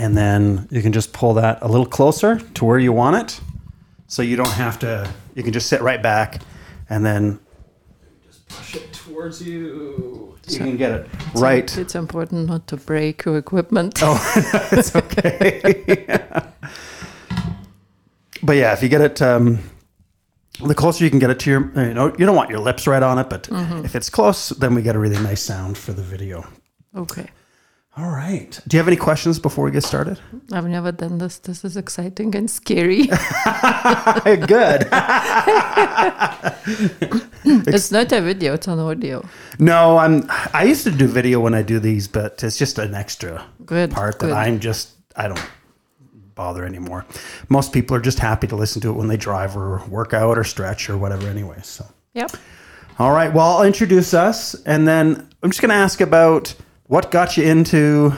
and then you can just pull that a little closer to where you want it. So you don't have to, you can just sit right back and then just push it towards you. You can get it right. It's important not to break your equipment. Oh, it's okay. But yeah, if you get it, um, the closer you can get it to your, you know, you don't want your lips right on it, but if it's close, then we get a really nice sound for the video. Okay. All right. Do you have any questions before we get started? I've never done this. This is exciting and scary. Good. it's not a video, it's an audio. No, I'm. I used to do video when I do these, but it's just an extra Good. part good. that I'm just. I don't bother anymore. Most people are just happy to listen to it when they drive or work out or stretch or whatever. Anyway, so. Yep. All right. Well, I'll introduce us, and then I'm just going to ask about what got you into,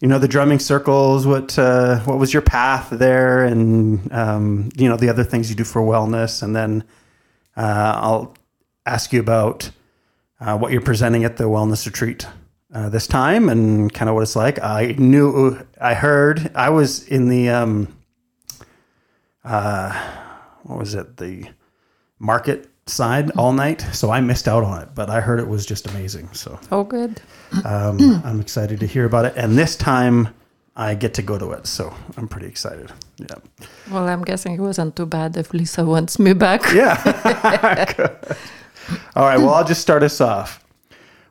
you know, the drumming circles. What uh, what was your path there, and um, you know the other things you do for wellness, and then uh, I'll ask you about uh, what you're presenting at the wellness retreat uh, this time, and kind of what it's like. I knew, I heard, I was in the, um, uh, what was it, the market side all night, so I missed out on it. But I heard it was just amazing. So Oh, good. um, I'm excited to hear about it. And this time I get to go to it, so I'm pretty excited. Yeah. Well, I'm guessing it wasn't too bad if Lisa wants me back. Yeah. All right. Well, I'll just start us off.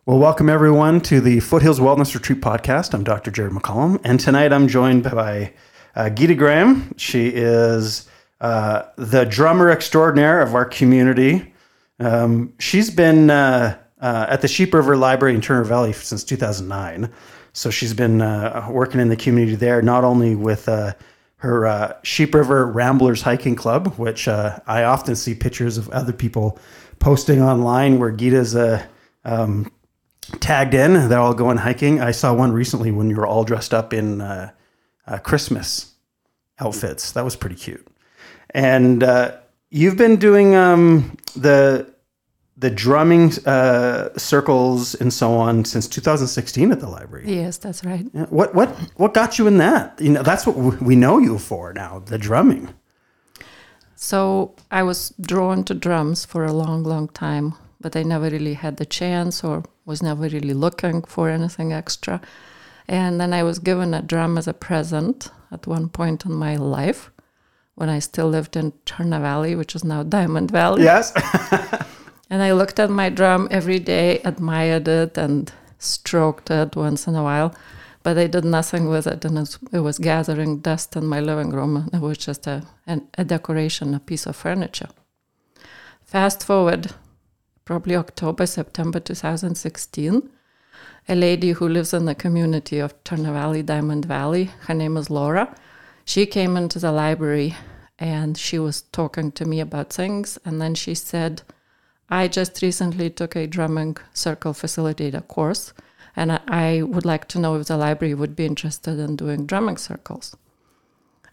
Well, welcome everyone to the Foothills Wellness Retreat podcast. I'm Dr. Jared McCollum, and tonight I'm joined by uh, Gita Grahame. She is uh, the drummer extraordinaire of our community. Um, she's been uh, uh, at the Sheep River Library in Turner Valley since 2009. So she's been uh, working in the community there, not only with uh, her uh, Sheep River Ramblers Hiking Club, which I often see pictures of other people posting online where Gita's um, tagged in. They're all going hiking. I saw one recently when you were all dressed up in Christmas outfits. That was pretty cute. And uh, you've been doing um, the the drumming uh, circles and so on since 2016 at the library. Yes, that's right. What what what got you in that? You know, that's what we know you for now, the drumming. So I was drawn to drums for a long, long time, but I never really had the chance or was never really looking for anything extra. And then I was given a drum as a present at one point in my life when I still lived in Turner Valley, which is now Diamond Valley. Yes. And I looked at my drum every day, admired it, and stroked it once in a while. But I did nothing with it, and it was, it was gathering dust in my living room. It was just a, an, a decoration, a piece of furniture. Fast forward, probably October, September 2016, a lady who lives in the community of Turner Valley, Diamond Valley, her name is Laura. She came into the library and she was talking to me about things. And then she said, I just recently took a drumming circle facilitator course, and I, would like to know if the library would be interested in doing drumming circles.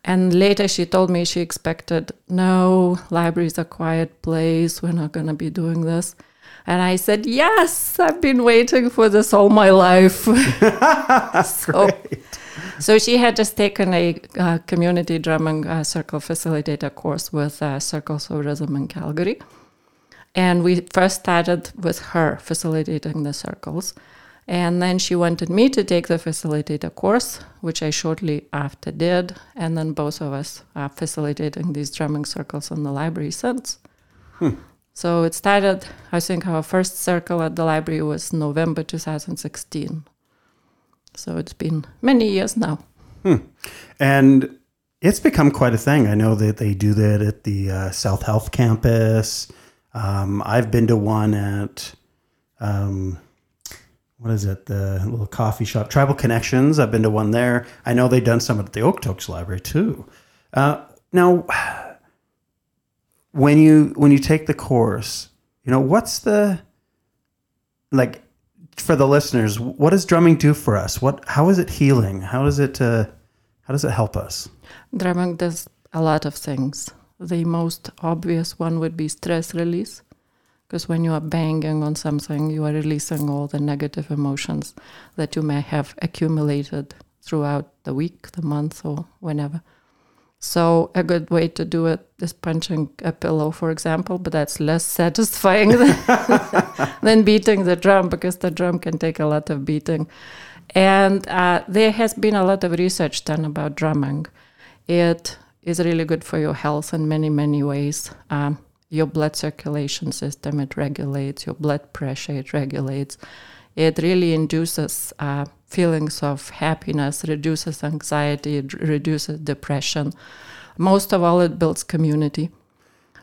And later she told me she expected, no, library's a quiet place, we're not going to be doing this. And I said, yes, I've been waiting for this all my life. so, so she had just taken a uh, community drumming uh, circle facilitator course with uh, Circles of Rhythm in Calgary. And we first started with her facilitating the circles. And then she wanted me to take the facilitator course, which I shortly after did. And then both of us are facilitating these drumming circles in the library since. So it started, I think our first circle at the library was November 2016. So it's been many years now. And it's become quite a thing. I know that they do that at the uh, South Health campus. Um, I've been to one at, um, what is it, the little coffee shop, Tribal Connections. I've been to one there. I know they've done some at the Okotoks Library too. Uh, now, when you when you take the course, you know what's the like for the listeners? What does drumming do for us? What how is it healing? How does it uh, how does it help us? Drumming does a lot of things. The most obvious one would be stress release, because when you are banging on something, you are releasing all the negative emotions that you may have accumulated throughout the week, the month, or whenever. So a good way to do it is punching a pillow, for example, but that's less satisfying than, than beating the drum because the drum can take a lot of beating. And uh, there has been a lot of research done about drumming. It is really good for your health in many, many ways. Um, your blood circulation system, it regulates your blood pressure, it regulates. It really induces uh, feelings of happiness, reduces anxiety, it reduces depression. Most of all, it builds community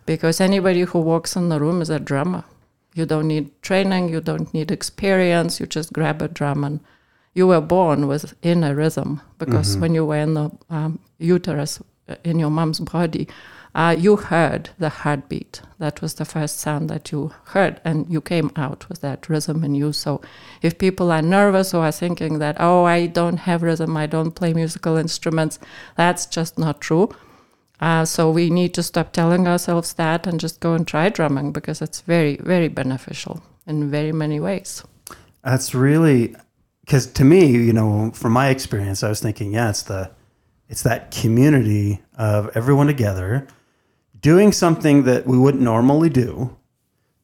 because anybody who walks in the room is a drummer. You don't need training, you don't need experience, you just grab a drum and you were born with in a rhythm because mm-hmm. when you were in the um, uterus uh, in your mom's body, uh, you heard the heartbeat. That was the first sound that you heard, and you came out with that rhythm in you. So, if people are nervous or are thinking that, oh, I don't have rhythm, I don't play musical instruments, that's just not true. Uh, so, we need to stop telling ourselves that and just go and try drumming because it's very, very beneficial in very many ways. That's really because to me, you know, from my experience, I was thinking, yeah, it's the it's that community of everyone together doing something that we wouldn't normally do,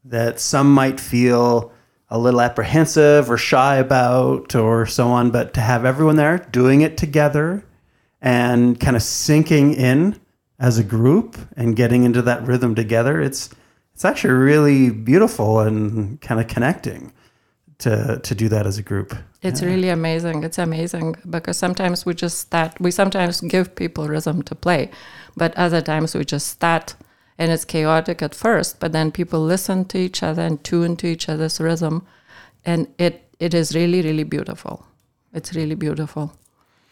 that some might feel a little apprehensive or shy about or so on, but to have everyone there doing it together and kind of sinking in as a group and getting into that rhythm together, it's it's actually really beautiful and kind of connecting to to do that as a group. It's yeah. really amazing. It's amazing because sometimes we just start. We sometimes give people rhythm to play, but other times we just start, and it's chaotic at first. But then people listen to each other and tune to each other's rhythm, and it it is really really beautiful. It's really beautiful.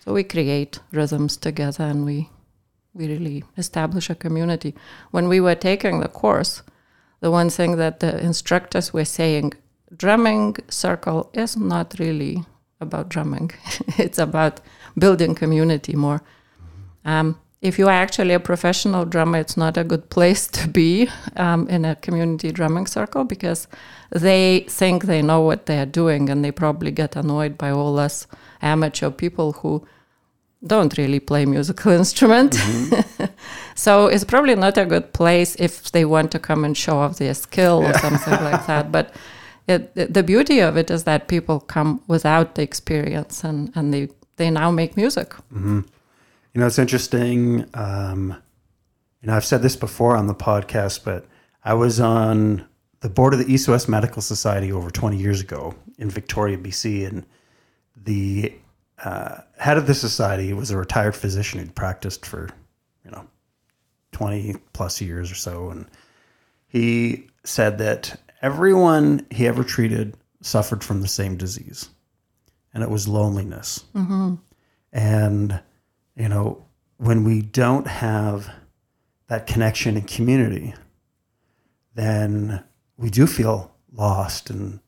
So we create rhythms together, and we we really establish a community. When we were taking the course, the one thing that the instructors were saying drumming circle is not really about drumming. it's about building community more. Um, if you are actually a professional drummer, it's not a good place to be um, in a community drumming circle because they think they know what they are doing and they probably get annoyed by all us amateur people who don't really play musical instrument. Mm-hmm. so it's probably not a good place if they want to come and show off their skill or something like that. But it, the beauty of it is that people come without the experience and, and they, they now make music. Mm-hmm. You know, it's interesting. Um, you know, I've said this before on the podcast, but I was on the board of the East West Medical Society over 20 years ago in Victoria, BC. And the uh, head of the society was a retired physician who'd practiced for, you know, 20 plus years or so. And he said that everyone he ever treated suffered from the same disease, and it was loneliness. Mm-hmm. And, you know, when we don't have that connection and community, then we do feel lost and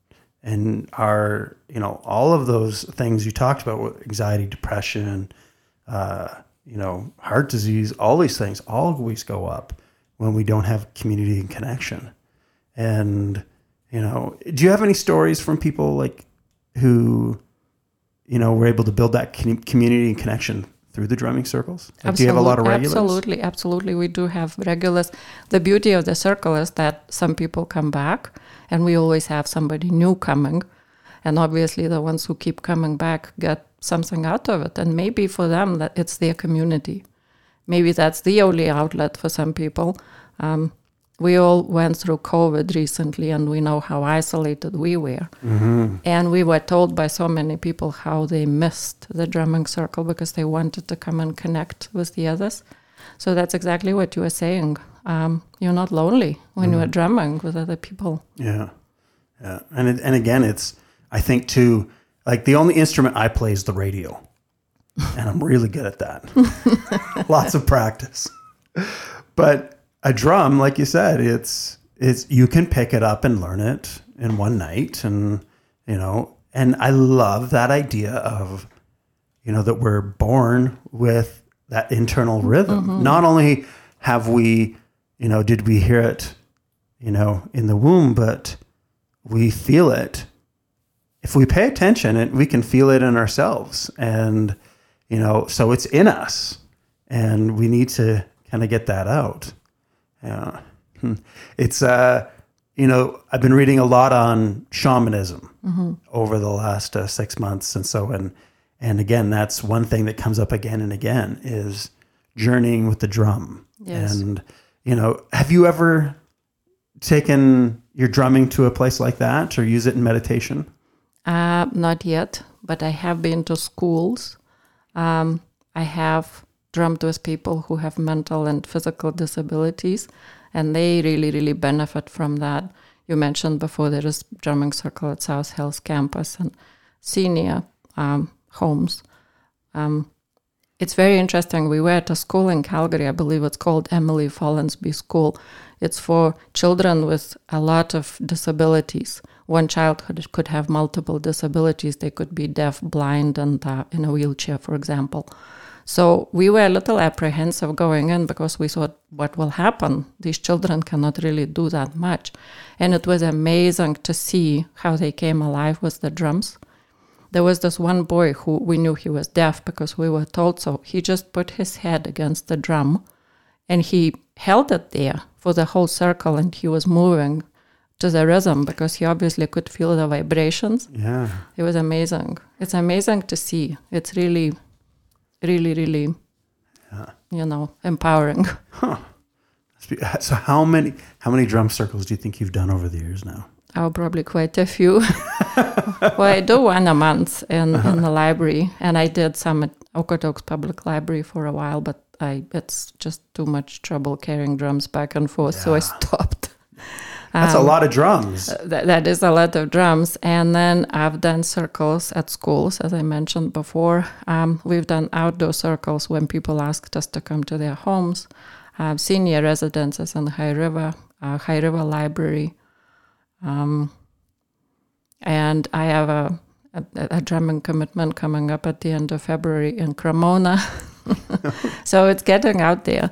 and our you know all of those things you talked about anxiety depression uh, you know heart disease all these things always go up when we don't have community and connection. And you know do you have any stories from people like who you know were able to build that community and connection through the drumming circles? Like, do you have a lot of regulars? absolutely absolutely. We do have regulars. The beauty of the circle is that some people come back and we always have somebody new coming. And obviously the ones who keep coming back get something out of it. And maybe for them that it's their community. Maybe that's the only outlet for some people. Um, we all went through COVID recently and we know how isolated we were. Mm-hmm. And we were told by so many people how they missed the drumming circle because they wanted to come and connect with the others. So that's exactly what you were saying. Um, you're not lonely when mm-hmm. you're drumming with other people. Yeah. Yeah. And, it, and again, it's, I think, too, like the only instrument I play is the radio. And I'm really good at that. Lots of practice. But a drum, like you said, it's it's you can pick it up and learn it in one night, and you know, and I love that idea of you know that we're born with that internal rhythm. Mm-hmm. Not only have we, you know, did we hear it, you know, in the womb, but we feel it. If we pay attention, and we can feel it in ourselves, and you know, so it's in us, and we need to kind of get that out. Yeah, Hmm. it's uh, you know, I've been reading a lot on shamanism over the last uh, six months, and so and and again, that's one thing that comes up again and again is journeying with the drum. Yes. And you know, have you ever taken your drumming to a place like that or use it in meditation? Uh, not yet, but I have been to schools. Um, I have drummed with people who have mental and physical disabilities, and they really, really benefit from that. You mentioned before there is drumming circle at South Hills campus and senior um, homes. Um, it's very interesting. We were at a school in Calgary, I believe it's called Emily Follensbee School. It's for children with a lot of disabilities. One child could, could have multiple disabilities. They could be deaf, blind, and uh, in a wheelchair, for example. So we were a little apprehensive going in because we thought, what will happen? These children cannot really do that much. And it was amazing to see how they came alive with the drums there was this one boy who we knew he was deaf because we were told so. He just put his head against the drum and he held it there for the whole circle and he was moving to the rhythm because he obviously could feel the vibrations. Yeah. It was amazing. It's amazing to see. It's really, really, really, you know, empowering. Uh, so how many how many drum circles do you think you've done over the years now? Oh, probably quite a few. well, I do one a month in, in uh-huh. the library, and I did some at Okotoks Public Library for a while, but I it's just too much trouble carrying drums back and forth, so I stopped. That's a lot of drums. That, that is a lot of drums. And then I've done circles at schools, as I mentioned before. Um, we've done outdoor circles when people asked us to come to their homes, uh, senior residences in High River, uh, High River Library. Um, and I have a, a, a drumming commitment coming up at the end of February in Cremona. so it's getting out there.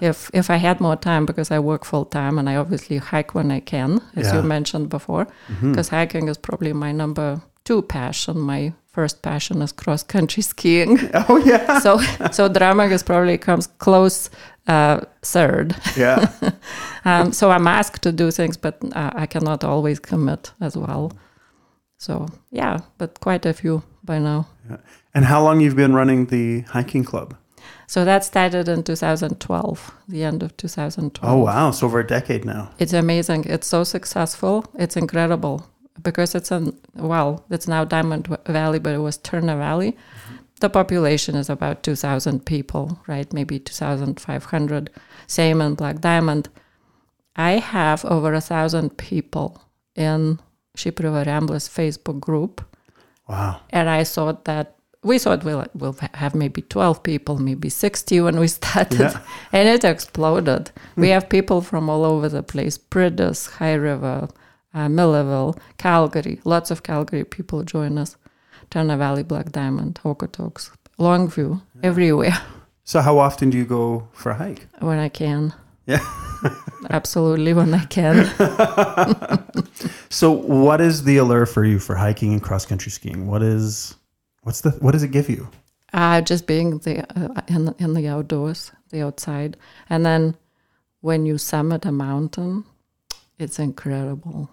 If if I had more time, because I work full time and I obviously hike when I can, as Yeah. you mentioned before, because hiking is probably my number two passion. My first passion is cross country skiing. Oh yeah. so so drumming is probably comes close uh, third. Yeah. Um, so I'm asked to do things, but uh, I cannot always commit as well. So yeah, but quite a few by now. And how long you've been running the hiking club? So that started in 2012, the end of 2012. Oh wow, it's over a decade now. It's amazing. It's so successful. It's incredible because it's in well, it's now Diamond Valley, but it was Turner Valley. Mm-hmm. The population is about 2,000 people, right? Maybe 2,500. Same in Black Diamond. I have over a thousand people in Sheep River Ramblers Facebook group, Wow. and I thought that we thought we'll we'll have maybe 12 people, maybe 60 when we started, Yeah. and it exploded. We have people from all over the place: Priddis, High River, uh, Millarville, Calgary. Lots of Calgary people join us. Turner Valley, Black Diamond, Okotoks, Longview, everywhere So how often do you go for a hike? when I can. Yeah. Absolutely, when I can. So what is the allure for you for hiking and cross country skiing? What is what's the what does it give you? Uh, just being the, uh, in, in the outdoors, the outside. And then when you summit a mountain, it's incredible.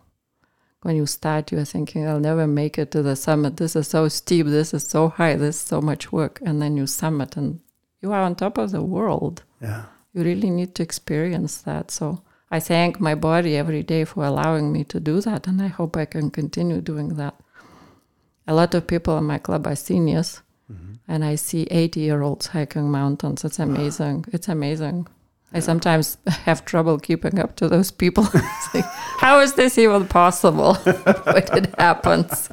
When you start, you're thinking, I'll never make it to the summit. This is so steep. This is so high. This is so much work. And then you summit and you are on top of the world. Yeah. You really need to experience that. So I thank my body every day for allowing me to do that. And I hope I can continue doing that. A lot of people in my club are seniors and I see 80 year olds hiking mountains. It's amazing. It's amazing. I sometimes have trouble keeping up to those people. Like, How is this even possible? but it happens.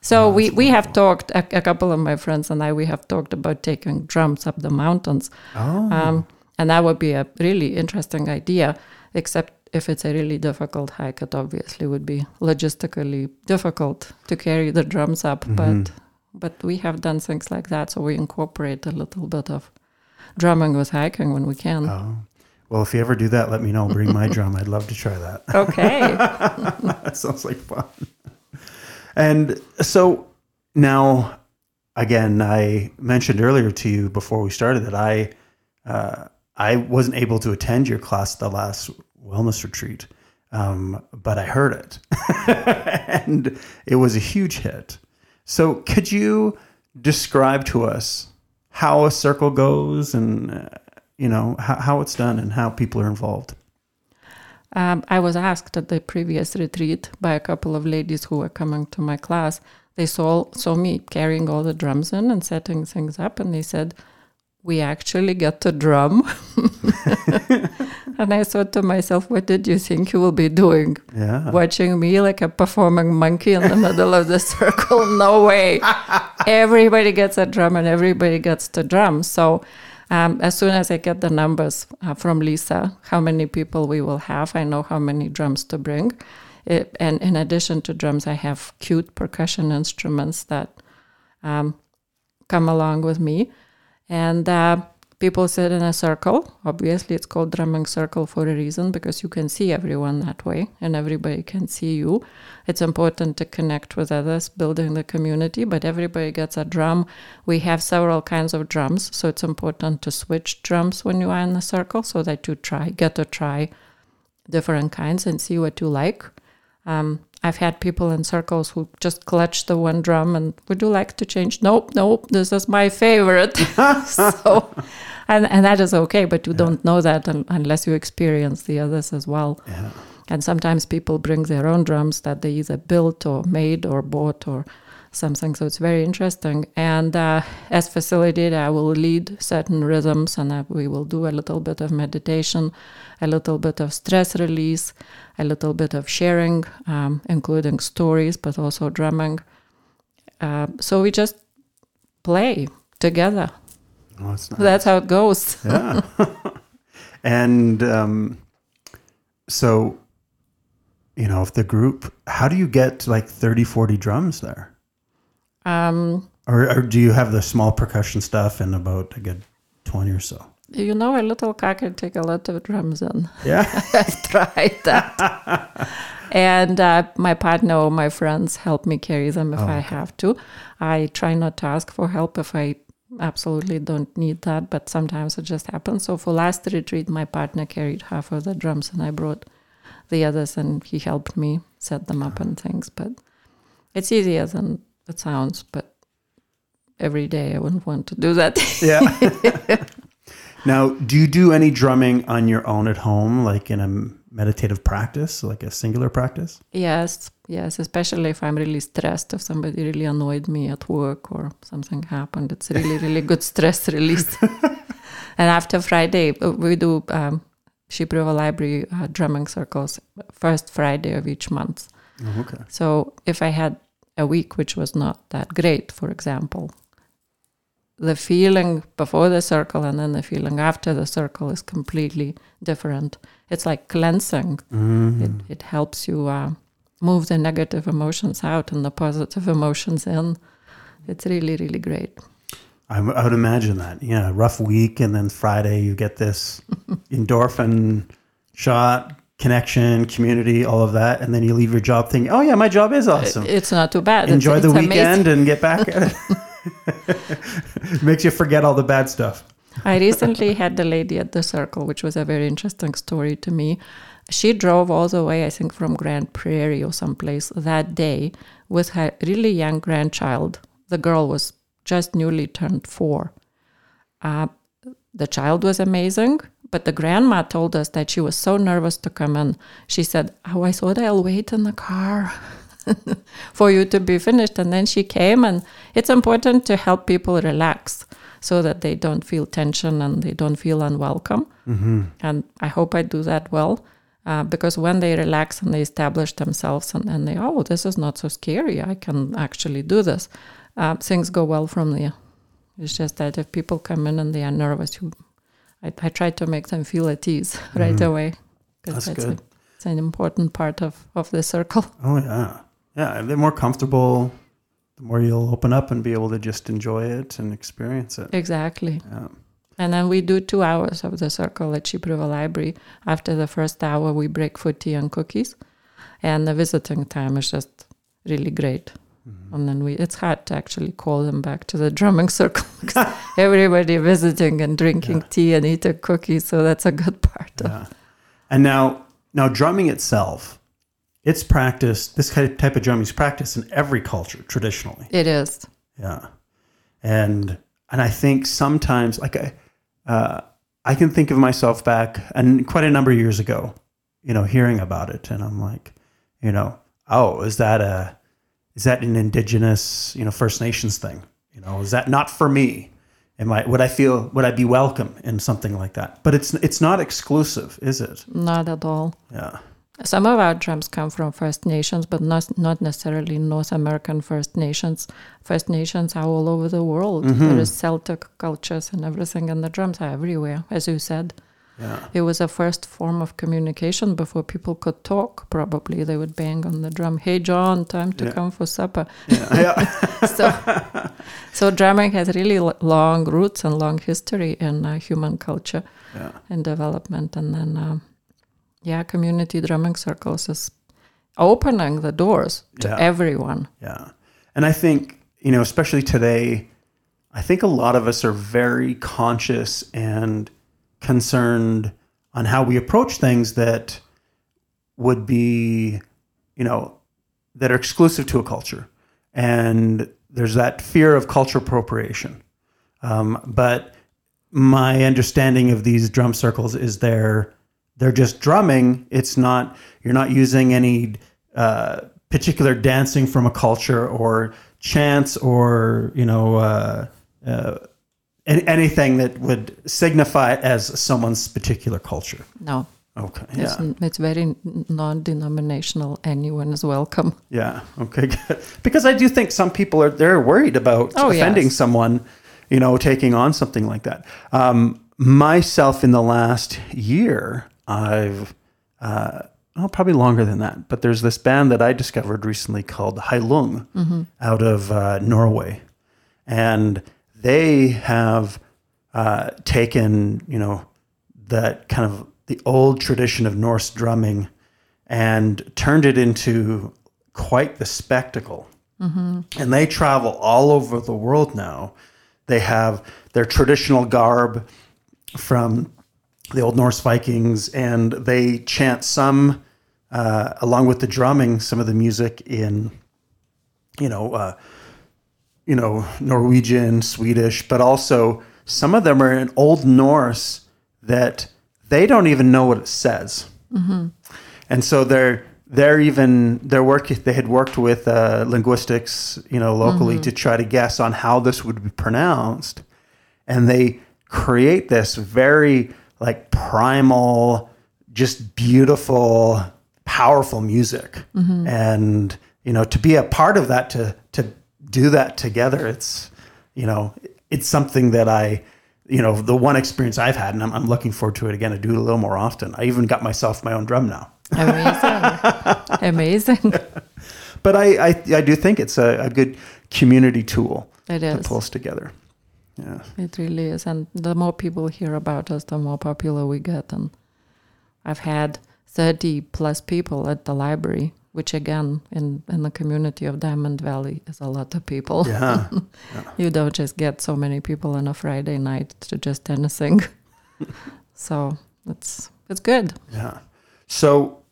So we, we have talked, a, a couple of my friends and I, we have talked about taking drums up the mountains. Oh. Um, and that would be a really interesting idea, except if it's a really difficult hike, it obviously would be logistically difficult to carry the drums up. But but we have done things like that, so we incorporate a little bit of drumming with hiking when we can. oh. Well, if you ever do that, let me know. Bring my drum. I'd love to try that. Okay. that sounds like fun. And so now, again, I mentioned earlier to you before we started that I uh, I wasn't able to attend your class the last wellness retreat, um, but I heard it, and it was a huge hit. So, could you describe to us how a circle goes, and uh, you know how, how it's done, and how people are involved? Um, I was asked at the previous retreat by a couple of ladies who were coming to my class. They saw saw me carrying all the drums in and setting things up, and they said, "We actually get to drum." and I thought to myself, "What did you think you will be doing? Yeah, Watching me like a performing monkey in the middle of the circle? No way! everybody gets a drum, and everybody gets to drum." So um, as soon as I get the numbers uh, from Lisa, how many people we will have, I know how many drums to bring. It, and in addition to drums, I have cute percussion instruments that um, come along with me. And uh, people sit in a circle. Obviously, it's called drumming circle for a reason because you can see everyone that way and everybody can see you. It's important to connect with others, building the community, but everybody gets a drum. We have several kinds of drums, so it's important to switch drums when you are in the circle so that you try, get to try different kinds and see what you like. Um, I've had people in circles who just clutch the one drum and would you like to change? Nope, nope, this is my favorite. so, and, and that is okay, but you yeah. don't know that un- unless you experience the others as well. Yeah. And sometimes people bring their own drums that they either built or made or bought or something. So it's very interesting. And uh, as facilitator, I will lead certain rhythms and I, we will do a little bit of meditation, a little bit of stress release, a little bit of sharing, um, including stories, but also drumming. Uh, so we just play together. Oh, that's, nice. that's, how it goes. yeah. and um, so, you know, if the group, how do you get like 30, 40 drums there? Um, or, or, do you have the small percussion stuff and about a good 20 or so? You know, a little car can take a lot of drums in. Yeah. I've tried that. and uh, my partner or my friends help me carry them if oh, I have to. I try not to ask for help if I absolutely don't need that, but sometimes it just happens. So for last retreat, my partner carried half of the drums and I brought the others and he helped me set them up and things. But it's easier than it sounds, but every day I wouldn't want to do that. yeah. now, do you do any drumming on your own at home, like in a meditative practice, like a singular practice? Yes, yes, especially if I'm really stressed, if somebody really annoyed me at work or something happened. It's really, really good stress release. and after Friday, uh, we do um, Sheep River Library uh, drumming circles first Friday of each month. Oh, okay. So if I had a week which was not that great, for example, the feeling before the circle and then the feeling after the circle is completely different. It's like cleansing. Mm. It, it helps you uh, move the negative emotions out and the positive emotions in. It's really, really great. I, I would imagine that. Yeah, rough week, and then Friday you get this endorphin shot, connection, community, all of that, and then you leave your job thinking, "Oh yeah, my job is awesome." It's not too bad. Enjoy it's, the it's weekend amazing. and get back at it. Makes you forget all the bad stuff. I recently had the lady at the circle, which was a very interesting story to me. She drove all the way, I think, from Grande Prairie or someplace that day with her really young grandchild. The girl was just newly turned four. Uh, the child was amazing, but the grandma told us that she was so nervous to come in. She said, Oh, I thought I'll wait in the car for you to be finished. And then she came, and it's important to help people relax so that they don't feel tension and they don't feel unwelcome. Mm-hmm. And I hope I do that well. Uh, because when they relax and they establish themselves and, and they, oh, this is not so scary, I can actually do this, uh, things go well from there. It's just that if people come in and they are nervous, you, I, I try to make them feel at ease right Mhm. away. 'cause That's good. A, it's an important part of, of the circle. Oh yeah, yeah. The more comfortable, the more you'll open up and be able to just enjoy it and experience it. Exactly. Yeah. And then we do two hours of the circle at River Library. After the first hour, we break for tea and cookies. And the visiting time is just really great. And then we, it's hard to actually call them back to the drumming circle because everybody visiting and drinking tea and eating cookies. So that's a good part. Of, Yeah. And now, now drumming itself, it's practiced. This type of drumming is practiced in every culture traditionally. It is. Yeah, and and I think sometimes, like I, uh, I can think of myself back and quite a number of years ago, you know, hearing about it, and I'm like, you know, oh, is that a, is that an indigenous, you know, First Nations thing? You know, is that not for me? Am I would I feel would I be welcome in something like that? But it's it's not exclusive, is it? Not at all. Yeah. Some of our drums come from First Nations, but not not necessarily North American First Nations. First Nations are all over the world. Mm-hmm. There is Celtic cultures and everything, and the drums are everywhere, as you said. Yeah. It was a first form of communication before people could talk. Probably they would bang on the drum. Hey, John, time to Yeah. come for supper. Yeah. yeah. so, so drumming has really l- long roots and long history in uh, human culture and development. And then, um, yeah, community drumming circles is opening the doors to everyone. Yeah. And I think, you know, especially today, I think a lot of us are very conscious and concerned on how we approach things that would be, you know, that are exclusive to a culture. And there's that fear of culture appropriation. Um, but my understanding of these drum circles is they're they're just drumming. It's not you're not using any uh, particular dancing from a culture or chants or you know uh, uh, anything that would signify it as someone's particular culture. No, Okay. it's, Yeah. it's very non denominational. Anyone is welcome. Yeah. Okay. Good. Because I do think some people are they're worried about Oh, offending yes. someone, you know, taking on something like that. Um, myself, in the last year, I've uh, oh, probably longer than that, but there's this band that I discovered recently called Heilung out of uh, Norway, and they have uh, taken you know that kind of the old tradition of Norse drumming and turned it into quite the spectacle. And they travel all over the world now. They have their traditional garb from the old Norse Vikings, and they chant some, uh, along with the drumming, some of the music in, you know, uh, you know, Norwegian, Swedish, but also some of them are in Old Norse that they don't even know what it says, mm-hmm. and so they're they're even they're work they had worked with uh, linguistics, you know, locally mm-hmm. to try to guess on how this would be pronounced, and they create this very like primal, just beautiful, powerful music, mm-hmm. and you know, to be a part of that to to do that together, it's you know, it's something that I you know, the one experience I've had, and I'm, I'm looking forward to it again I do it a little more often. I even got myself my own drum now. Amazing. Amazing. But I, I, I do think it's a, a good community tool It to is. pull us together. Yeah. It really is. And the more people hear about us, the more popular we get. And I've had 30 plus people at the library, which again, in, in the community of Diamond Valley, is a lot of people. Yeah. You don't just get so many people on a Friday night to just anything. so it's it's good. yeah. So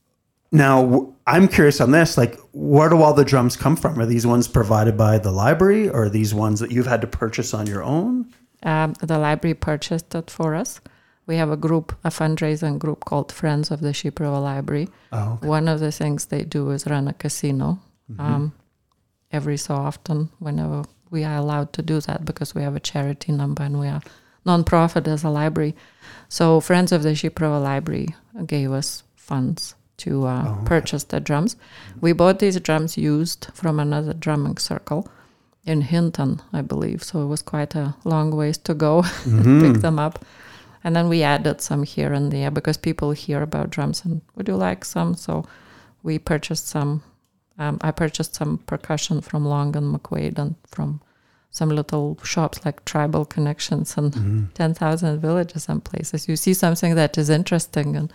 now i'm curious on this. Like, where do all the drums come from? Are these ones provided by the library, or are these ones that you've had to purchase on your own? Um, the library purchased it for us. We have a group, a fundraising group called Friends of the Sheep River Library. Oh, One of the things they do is run a casino um, every so often, whenever we are allowed to do that, because we have a charity number and we are nonprofit as a library. So Friends of the Sheep River Library gave us funds to uh, Oh, okay. purchase the drums. We bought these drums used from another drumming circle in Hinton, I believe. So it was quite a long ways to go Mm-hmm. pick them up. And then we added some here and there because people hear about drums and would you like some? So we purchased some. Um, I purchased some percussion from Long and McQuade and from some little shops like Tribal Connections and Mm-hmm. 10,000 Villages and places. You see something that is interesting and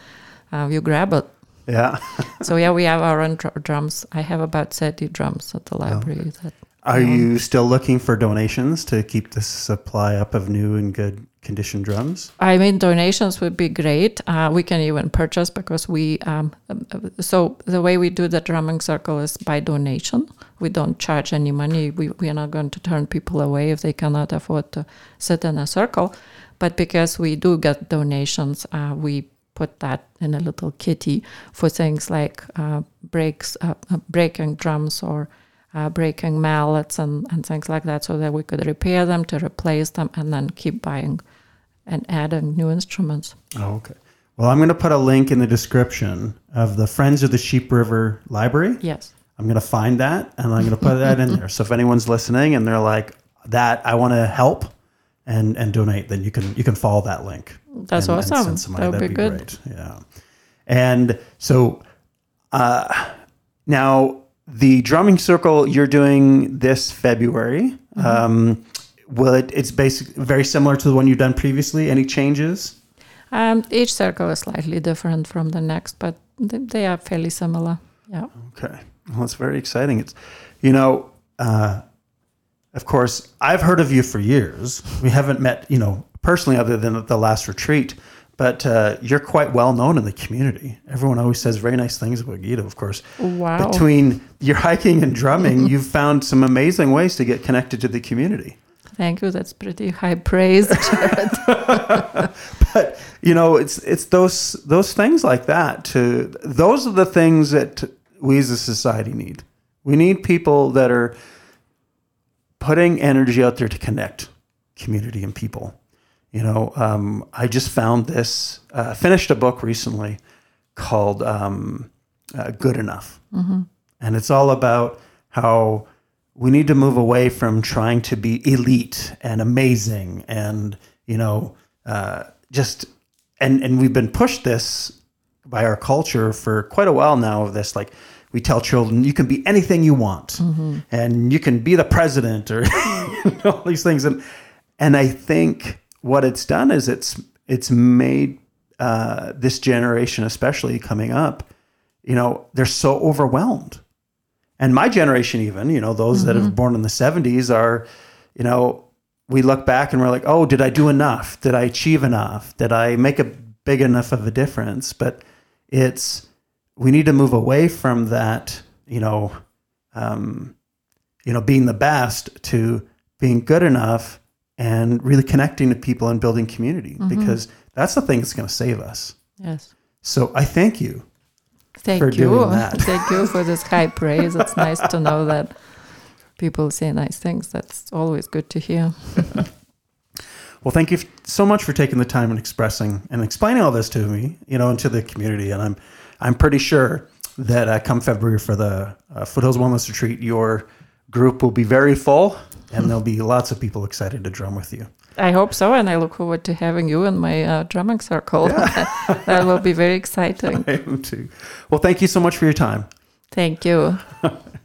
uh, you grab it. Yeah. so yeah, we have our own dr- drums. I have about 30 drums at the library. That Are you still looking for donations to keep the supply up of new and good condition drums? I mean, donations would be great. Uh, we can even purchase because we. Um, uh, so the way we do the drumming circle is by donation. We don't charge any money. We we are not going to turn people away if they cannot afford to sit in a circle. But because we do get donations, uh, we put that in a little kitty for things like uh, breaks, uh, uh, breaking drums or. Uh, breaking mallets and, and things like that, so that we could repair them, to replace them, and then keep buying and adding new instruments. Oh, okay. Well, I'm going to put a link in the description of the Friends of the Sheep River Library. Yes. I'm going to find that and I'm going to put that in there. So if anyone's listening and they're like, "That I want to help and and donate," then you can you can follow that link. That's and- and awesome. money. That would That'd be good. Great. Yeah. And so uh, now the drumming circle you're doing this February. Mm-hmm. Um, will it? It's basic, very similar to the one you've done previously. Any changes? Um, each circle is slightly different from the next, but they, they are fairly similar. Yeah. Okay. Well, it's very exciting. It's, you know, uh, of course, I've heard of you for years. We haven't met, you know, personally other than at the last retreat, but uh, you're quite well known in the community. Everyone always says very nice things about Gita, of course. Wow. Between your hiking and drumming, you've found some amazing ways to get connected to the community. Thank you. That's pretty high praise, Jared. but you know it's it's those those things like that to those are the things that we as a society need we need people that are putting energy out there to connect community and people you know um, i just found this uh, finished a book recently called um, uh, good enough. And it's all about how we need to move away from trying to be elite and amazing and you know uh, just and and we've been pushed this by our culture for quite a while now of this like we tell children you can be anything you want and you can be the president or all these things. And and i think what it's done is it's it's made uh, this generation especially coming up you know they're so overwhelmed. And my generation even you know those that have born in the 70s are you know we look back and we're like oh did i do enough? Did i achieve enough? Did i make a big enough of a difference? But it's we need to move away from that you know um, you know being the best to being good enough and really connecting to people and building community because that's the thing that's going to save us yes. so i thank you Thank for you. doing that. Thank you for this high praise. It's nice to know that people say nice things. That's always good to hear. Well, thank you so much for taking the time and expressing and explaining all this to me, you know, and to the community. And I'm, I'm pretty sure that uh, come February for the uh, Foothills Wellness Retreat, your group will be very full, and there'll be lots of people excited to drum with you. I hope so, and I look forward to having you in my uh, drumming circle. that will be very exciting. I am too. Well, thank you so much for your time. Thank you.